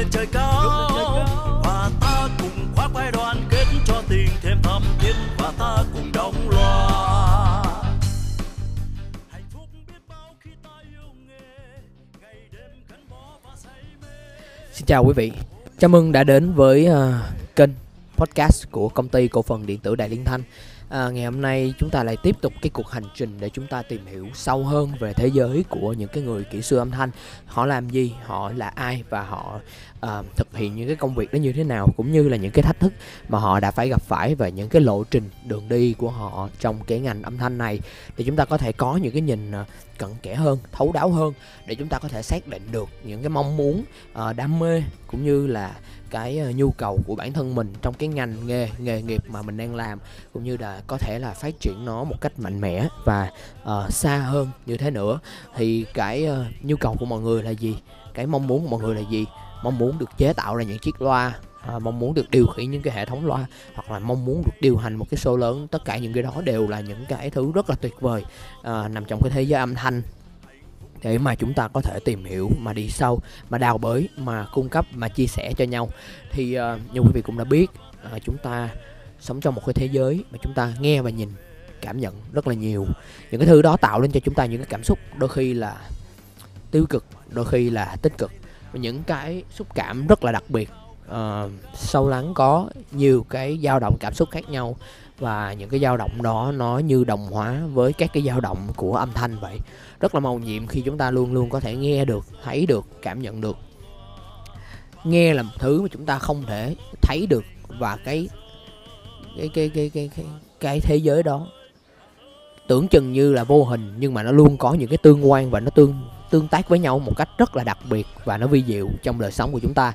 lên trời cao. Và ta cùng khoác vai đoàn kết cho tình thêm thắm thiết. Và ta cùng đóng loa. Xin chào quý vị, chào mừng đã đến với uh, kênh podcast của công ty cổ phần điện tử Đại Liên Thanh. À, ngày hôm nay chúng ta lại tiếp tục cái cuộc hành trình để chúng ta tìm hiểu sâu hơn về thế giới của những cái người kỹ sư âm thanh. Họ làm gì, họ là ai và họ uh, thực hiện những cái công việc đó như thế nào cũng như là những cái thách thức mà họ đã phải gặp phải và những cái lộ trình đường đi của họ trong cái ngành âm thanh này để chúng ta có thể có những cái nhìn uh, cận kẽ hơn, thấu đáo hơn để chúng ta có thể xác định được những cái mong muốn, uh, đam mê cũng như là cái ờ, nhu cầu của bản thân mình trong cái ngành nghề nghề nghiệp mà mình đang làm cũng như là có thể là phát triển nó một cách mạnh mẽ và uh, xa hơn như thế nữa. Thì cái uh, nhu cầu của mọi người là gì? Cái mong muốn của mọi người là gì? Mong muốn được chế tạo ra những chiếc loa à, mong muốn được điều khiển những cái hệ thống loa hoặc là mong muốn được điều hành một cái show lớn. Tất cả những cái đó đều là những cái thứ rất là tuyệt vời à, nằm trong cái thế giới âm thanh để mà chúng ta có thể tìm hiểu mà đi sâu mà đào bới mà cung cấp mà chia sẻ cho nhau. Thì uh, như quý vị cũng đã biết uh, chúng ta sống trong một cái thế giới mà chúng ta nghe và nhìn cảm nhận rất là nhiều. Những cái thứ đó tạo lên cho chúng ta những cái cảm xúc đôi khi là tiêu cực đôi khi là tích cực. Và những cái xúc cảm rất là đặc biệt uh, sâu lắng có nhiều cái dao động cảm xúc khác nhau và những cái dao động đó nó như đồng hóa với các cái dao động của âm thanh vậy. Rất là màu nhiệm khi chúng ta luôn luôn có thể nghe được thấy được cảm nhận được. Nghe là một thứ mà chúng ta không thể thấy được và cái cái cái cái cái cái, cái thế giới đó tưởng chừng như là vô hình nhưng mà nó luôn có những cái tương quan và nó tương tương tác với nhau một cách rất là đặc biệt và nó vi diệu trong đời sống của chúng ta.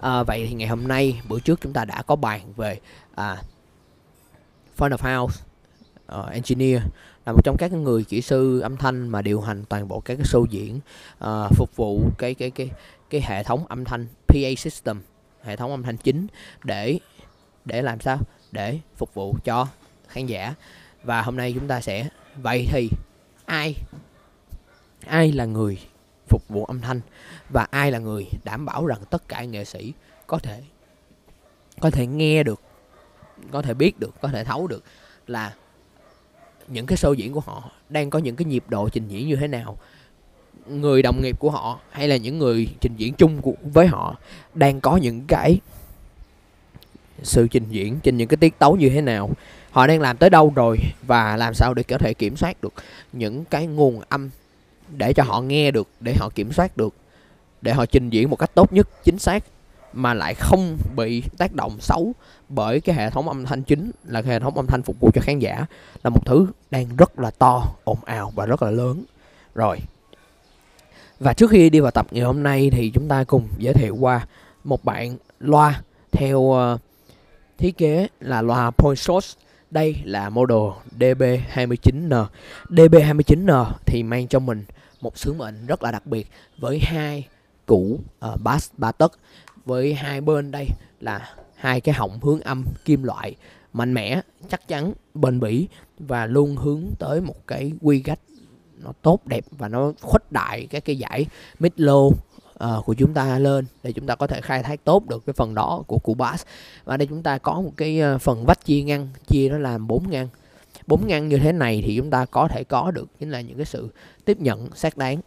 À, vậy thì ngày hôm nay bữa trước chúng ta đã có bàn về à, front of house uh, engineer là một trong các người kỹ sư âm thanh mà điều hành toàn bộ các cái show diễn uh, phục vụ cái cái cái cái hệ thống âm thanh PA system hệ thống âm thanh chính để để làm sao? Để phục vụ cho khán giả. Và hôm nay chúng ta sẽ vậy thì ai ai là người phục vụ âm thanh và ai là người đảm bảo rằng tất cả nghệ sĩ có thể có thể nghe được có thể biết được có thể thấu được là những cái show diễn của họ đang có những cái nhịp độ trình diễn như thế nào người đồng nghiệp của họ hay là những người trình diễn chung của, với họ đang có những cái sự trình diễn trên những cái tiết tấu như thế nào họ đang làm tới đâu rồi và làm sao để có thể kiểm soát được những cái nguồn âm để cho họ nghe được để họ kiểm soát được để họ trình diễn một cách tốt nhất chính xác mà lại không bị tác động xấu bởi cái hệ thống âm thanh chính là cái hệ thống âm thanh phục vụ cho khán giả là một thứ đang rất là to ồn ào và rất là lớn. Rồi và trước khi đi vào tập ngày hôm nay thì chúng ta cùng giới thiệu qua một bạn loa theo uh, thiết kế là loa Point Source. Đây là model DB29N DB29N thì mang cho mình một sứ mệnh rất là đặc biệt với hai củ ờ, uh, bass ba tấc với hai bên đây là hai cái họng hướng âm kim loại mạnh mẽ chắc chắn bền bỉ và luôn hướng tới một cái quy cách nó tốt đẹp và nó khuếch đại các cái giải mid low uh, ờ, của chúng ta lên để chúng ta có thể khai thác tốt được cái phần đó của cụ bass và đây chúng ta có một cái ờ, phần vách chia ngăn chia nó làm bốn ngăn. Bốn ngăn như thế này thì chúng ta có thể có được chính là những cái sự tiếp nhận xác đáng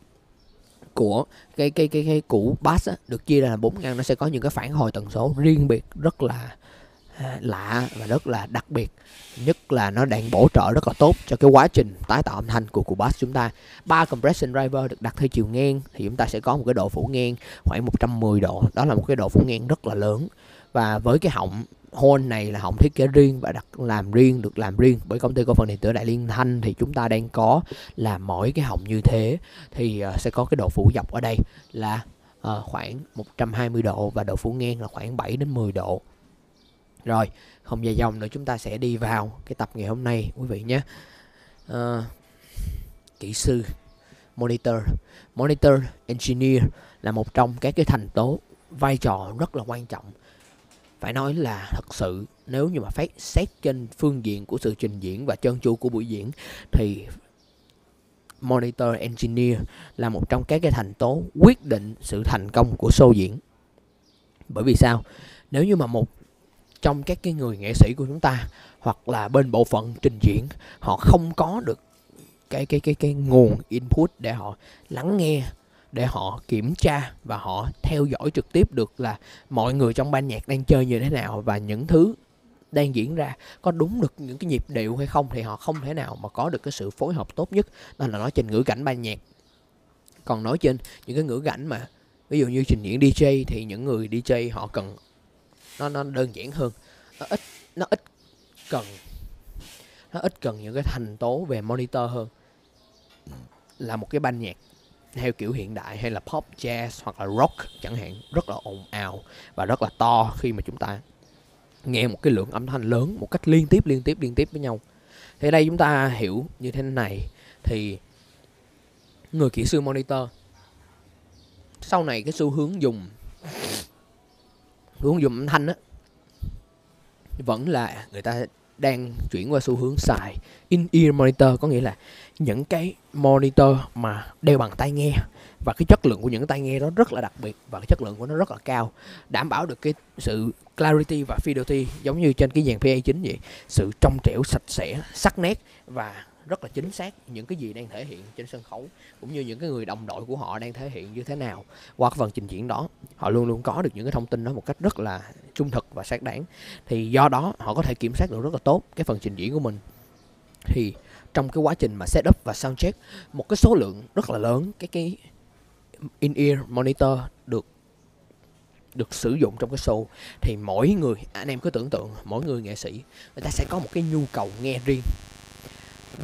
của cái cái cái cái củ bass á, được chia ra là bốn ngăn nó sẽ có những cái phản hồi tần số riêng biệt rất là à, lạ và rất là đặc biệt. Nhất là nó đang bổ trợ rất là tốt cho cái quá trình tái tạo âm thanh của cụ bass chúng ta. Ba compression driver được đặt theo chiều ngang thì chúng ta sẽ có một cái độ phủ ngang khoảng 110 độ. Đó là một cái độ phủ ngang rất là lớn. Và với cái họng hôn này là họng thiết kế riêng và đặt làm riêng được làm riêng bởi công ty cổ phần điện tử Đại Liên Thanh thì chúng ta đang có là mỗi cái họng như thế thì uh, sẽ có cái độ phủ dọc ở đây là uh, khoảng 120 độ và độ phủ ngang là khoảng 7 đến 10 độ. Rồi, không dài dòng nữa chúng ta sẽ đi vào cái tập ngày hôm nay quý vị nhé. Uh, kỹ sư monitor monitor engineer là một trong các cái thành tố vai trò rất là quan trọng phải nói là thật sự, nếu như mà phát xét trên phương diện của sự trình diễn và chân chu của buổi diễn, thì monitor engineer là một trong các cái thành tố quyết định sự thành công của show diễn. Bởi vì sao? Nếu như mà một trong các cái người nghệ sĩ của chúng ta hoặc là bên bộ phận trình diễn, họ không có được cái cái cái cái nguồn input để họ lắng nghe để họ kiểm tra và họ theo dõi trực tiếp được là mọi người trong ban nhạc đang chơi như thế nào và những thứ đang diễn ra có đúng được những cái nhịp điệu hay không thì họ không thể nào mà có được cái sự phối hợp tốt nhất. Đó là nói trên ngữ cảnh ban nhạc. Còn nói trên những cái ngữ cảnh mà ví dụ như trình diễn DJ thì những người DJ họ cần nó nó đơn giản hơn. Nó ít nó ít cần, nó ít cần những cái thành tố về monitor hơn. Là một cái ban nhạc theo kiểu hiện đại hay là pop, jazz hoặc là rock chẳng hạn, rất là ồn ào và rất là to khi mà chúng ta nghe một cái lượng âm thanh lớn một cách liên tiếp liên tiếp liên tiếp với nhau. Thì đây chúng ta hiểu như thế này, thì người kỹ sư monitor, sau này cái xu hướng dùng, xu hướng dùng âm thanh á, vẫn là người ta đang chuyển qua xu hướng xài in ear monitor, có nghĩa là những cái monitor mà đeo bằng tai nghe. Và cái chất lượng của những tai nghe đó rất là đặc biệt và cái chất lượng của nó rất là cao. Đảm bảo được cái sự clarity và fidelity giống như trên cái dàn PA9 vậy. Sự trong trẻo, sạch sẽ, sắc nét và rất là chính xác những cái gì đang thể hiện trên sân khấu, cũng như những cái người đồng đội của họ đang thể hiện như thế nào. Qua cái phần trình diễn đó, họ luôn luôn có được những cái thông tin đó một cách rất là trung thực và xác đáng. Thì do đó, họ có thể kiểm soát được rất là tốt cái phần trình diễn của mình. Thì trong cái quá trình mà setup và soundcheck, một cái số lượng rất là lớn cái cái in ear monitor được được sử dụng trong cái show. Thì mỗi người, anh em cứ tưởng tượng, mỗi người nghệ sĩ, người ta sẽ có một cái nhu cầu nghe riêng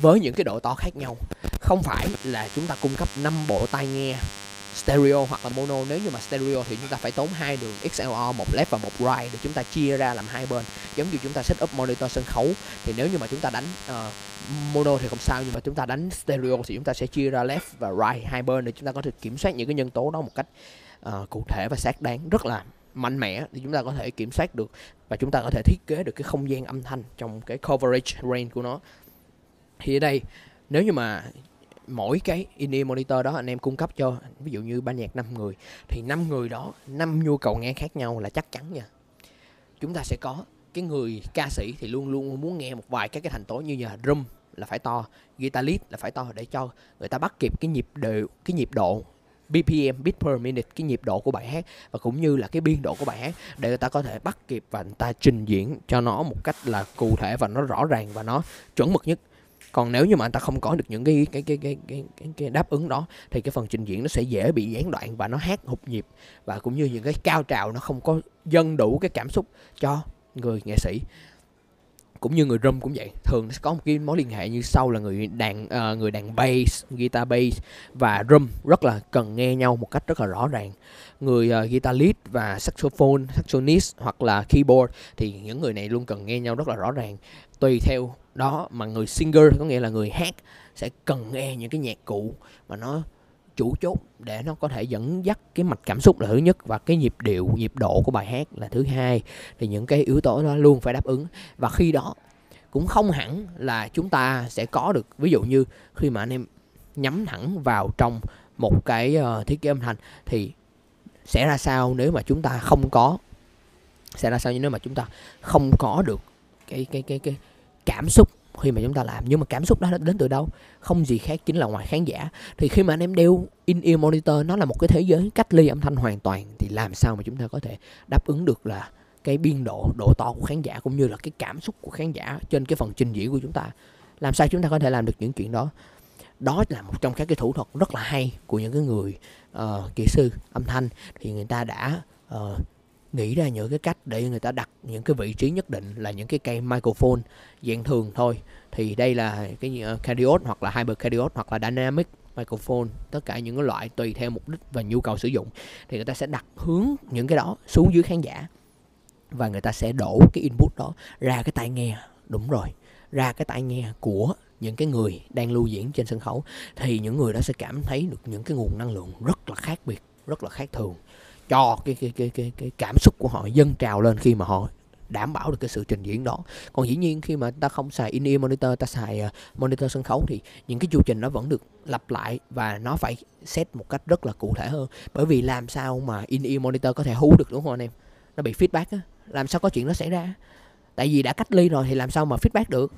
với những cái độ to khác nhau không phải là chúng ta cung cấp 5 bộ tai nghe stereo hoặc là mono nếu như mà stereo thì chúng ta phải tốn hai đường XLR một left và một right để chúng ta chia ra làm hai bên giống như chúng ta set up monitor sân khấu thì nếu như mà chúng ta đánh uh, mono thì không sao nhưng mà chúng ta đánh stereo thì chúng ta sẽ chia ra left và right hai bên để chúng ta có thể kiểm soát những cái nhân tố đó một cách uh, cụ thể và xác đáng rất là mạnh mẽ thì chúng ta có thể kiểm soát được và chúng ta có thể thiết kế được cái không gian âm thanh trong cái coverage range của nó thì ở đây, nếu như mà mỗi cái in-ear monitor đó anh em cung cấp cho, ví dụ như ban nhạc 5 người, thì 5 người đó, năm nhu cầu nghe khác nhau là chắc chắn nha. Chúng ta sẽ có cái người ca sĩ thì luôn luôn muốn nghe một vài các cái thành tố như là drum là phải to, guitar lead là phải to để cho người ta bắt kịp cái nhịp đều, cái nhịp độ BPM beat per minute, cái nhịp độ của bài hát và cũng như là cái biên độ của bài hát để người ta có thể bắt kịp và người ta trình diễn cho nó một cách là cụ thể và nó rõ ràng và nó chuẩn mực nhất còn nếu như mà anh ta không có được những cái cái cái cái cái, cái, cái đáp ứng đó thì cái phần trình diễn nó sẽ dễ bị gián đoạn và nó hát hụt nhịp và cũng như những cái cao trào nó không có dâng đủ cái cảm xúc cho người nghệ sĩ cũng như người drum cũng vậy. Thường sẽ có một cái mối liên hệ như sau là người đàn uh, người đàn bass guitar bass và drum rất là cần nghe nhau một cách rất là rõ ràng. Người ờ, uh, guitar lead và saxophone saxophonist hoặc là keyboard thì những người này luôn cần nghe nhau rất là rõ ràng. Tùy theo đó mà người singer có nghĩa là người hát sẽ cần nghe những cái nhạc cụ mà nó chủ chốt để nó có thể dẫn dắt cái mạch cảm xúc là thứ nhất và cái nhịp điệu nhịp độ của bài hát là thứ hai. Thì những cái yếu tố đó luôn phải đáp ứng. Và khi đó cũng không hẳn là chúng ta sẽ có được ví dụ như khi mà anh em nhắm thẳng vào trong một cái uh, thiết kế âm thanh thì sẽ ra sao nếu mà chúng ta không có sẽ ra sao nếu mà chúng ta không có được cái cái cái cái cảm xúc khi mà chúng ta làm. Nhưng mà cảm xúc đó đến từ đâu? Không gì khác chính là ngoài khán giả. Thì khi mà anh em đeo in ear monitor nó là một cái thế giới cách ly âm thanh hoàn toàn thì làm sao mà chúng ta có thể đáp ứng được là cái biên độ độ to của khán giả cũng như là cái cảm xúc của khán giả trên cái phần trình diễn của chúng ta? Làm sao chúng ta có thể làm được những chuyện đó? Đó là một trong các cái thủ thuật rất là hay của những cái người uh, kỹ sư âm thanh. Thì người ta đã uh, nghĩ ra những cái cách để người ta đặt những cái vị trí nhất định là những cái cây microphone dạng thường thôi. Thì đây là cái uh, ờ, cardioid hoặc là hyper cardioid hoặc là dynamic microphone. Tất cả những cái loại tùy theo mục đích và nhu cầu sử dụng. Thì người ta sẽ đặt hướng những cái đó xuống dưới khán giả và người ta sẽ đổ cái input đó ra cái tai nghe. Đúng rồi ra cái tai nghe của những cái người đang lưu diễn trên sân khấu. Thì những người đó sẽ cảm thấy được những cái nguồn năng lượng rất là khác biệt rất là khác thường cho cái cái cái cái cái cảm xúc của họ dâng trào lên khi mà họ đảm bảo được cái sự trình diễn đó. Còn dĩ nhiên khi mà ta không xài in-ear monitor, ta xài ờ, monitor sân khấu thì những cái chu trình nó vẫn được lặp lại và nó phải set một cách rất là cụ thể hơn. Bởi vì làm sao mà in-ear monitor có thể hú được, đúng không anh em? Nó bị feedback á. Làm sao có chuyện đó xảy ra? Tại vì đã cách ly rồi thì làm sao mà feedback được?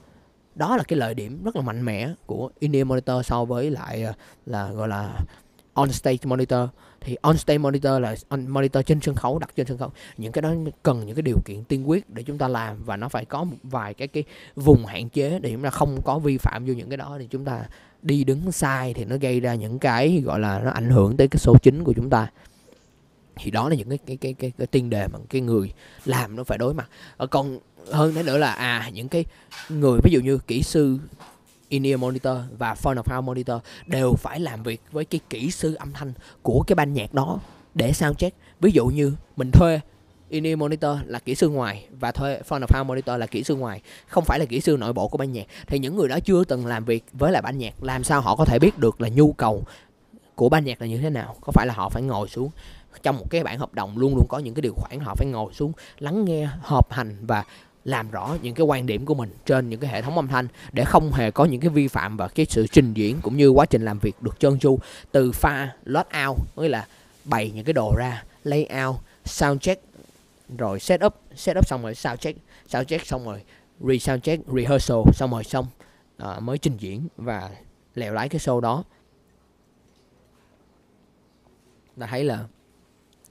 Đó là cái lợi điểm rất là mạnh mẽ của in-ear monitor so với lại ờ, là, gọi là on stage monitor. Thì on stage monitor là on monitor trên sân khấu đặt trên sân khấu. Những cái đó cần những cái điều kiện tiên quyết để chúng ta làm và nó phải có một vài cái cái vùng hạn chế để chúng ta không có vi phạm vô những cái đó. Thì chúng ta đi đứng sai thì nó gây ra những cái gọi là nó ảnh hưởng tới cái số chính của chúng ta. Thì đó là những cái cái cái cái, cái tiên đề mà cái người làm nó phải đối mặt. Ờ, còn hơn thế nữa là à những cái người ví dụ như kỹ sư in-ear monitor và phone of house monitor đều phải làm việc với cái kỹ sư âm thanh của cái ban nhạc đó để soundcheck ví dụ như mình thuê in-ear monitor là kỹ sư ngoài và thuê phone of house monitor là kỹ sư ngoài, không phải là kỹ sư nội bộ của ban nhạc. Thì những người đó chưa từng làm việc với lại ban nhạc, làm sao họ có thể biết được là nhu cầu của ban nhạc là như thế nào? Có phải là họ phải ngồi xuống trong một cái bản hợp đồng luôn luôn có những cái điều khoản họ phải ngồi xuống lắng nghe, họp hành và làm rõ những cái quan điểm của mình trên những cái hệ thống âm thanh để không hề có những cái vi phạm và cái sự trình diễn cũng như quá trình làm việc được trơn tru. Từ pha load out nghĩa là bày những cái đồ ra layout sound check rồi set up set up xong rồi sound check sound check xong rồi re sound check rehearsal xong rồi xong uh, mới trình diễn và lèo lái cái show đó. Ta thấy là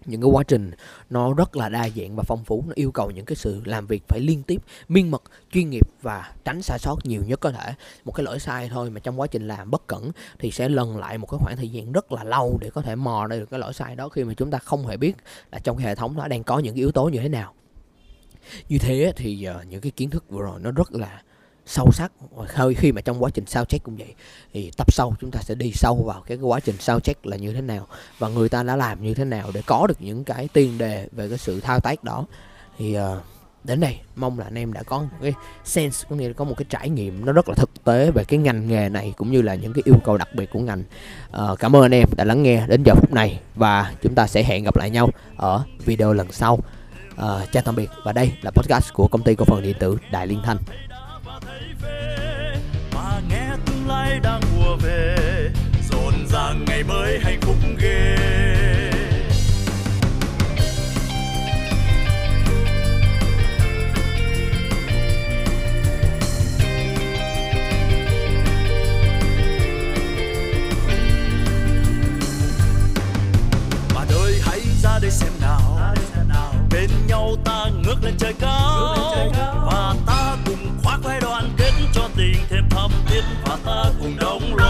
những cái quá trình nó rất là đa dạng và phong phú. Nó yêu cầu những cái sự làm việc phải liên tiếp miên mật chuyên nghiệp và tránh sai sót nhiều nhất có thể. Một cái lỗi sai thôi mà trong quá trình làm bất cẩn thì sẽ lần lại một cái khoảng thời gian rất là lâu để có thể mò ra được cái lỗi sai đó khi mà chúng ta không hề biết là trong cái hệ thống nó đang có những cái yếu tố như thế nào. Như thế thì uh, những cái kiến thức vừa rồi nó rất là sâu sắc. Hơi khi mà trong quá trình sao check cũng vậy thì tập sau chúng ta sẽ đi sâu vào cái, cái quá trình sao check là như thế nào và người ta đã làm như thế nào để có được những cái tiền đề về cái sự thao tác đó. Thì uh, đến đây mong là anh em đã có một cái sense có nghĩa là có một cái trải nghiệm nó rất là thực tế về cái ngành nghề này cũng như là những cái yêu cầu đặc biệt của ngành. Uh, cảm ơn anh em đã lắng nghe đến giờ phút này và chúng ta sẽ hẹn gặp lại nhau ở video lần sau. Uh, chào tạm biệt và đây là podcast của công ty cổ phần điện tử Đại Liên Thanh lai đang mùa về. Rộn ràng ngày mới hạnh phúc ghê. Bà ơi hãy ra đây xem nào. Bên nhau ta ngước lên trời cao biết và ta cùng đồng lòng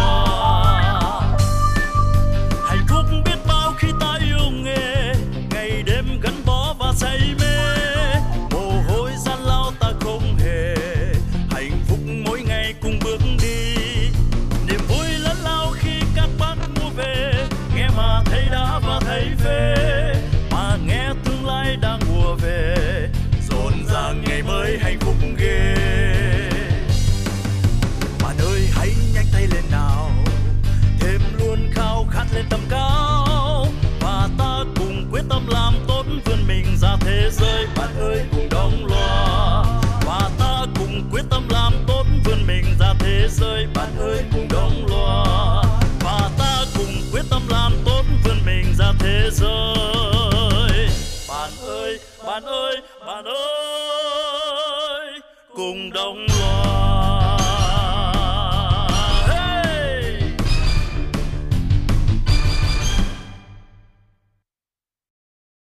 thế giới bát hơi cùng đồng loa và ta cùng quyết tâm làm tốt vươn mình ra thế giới.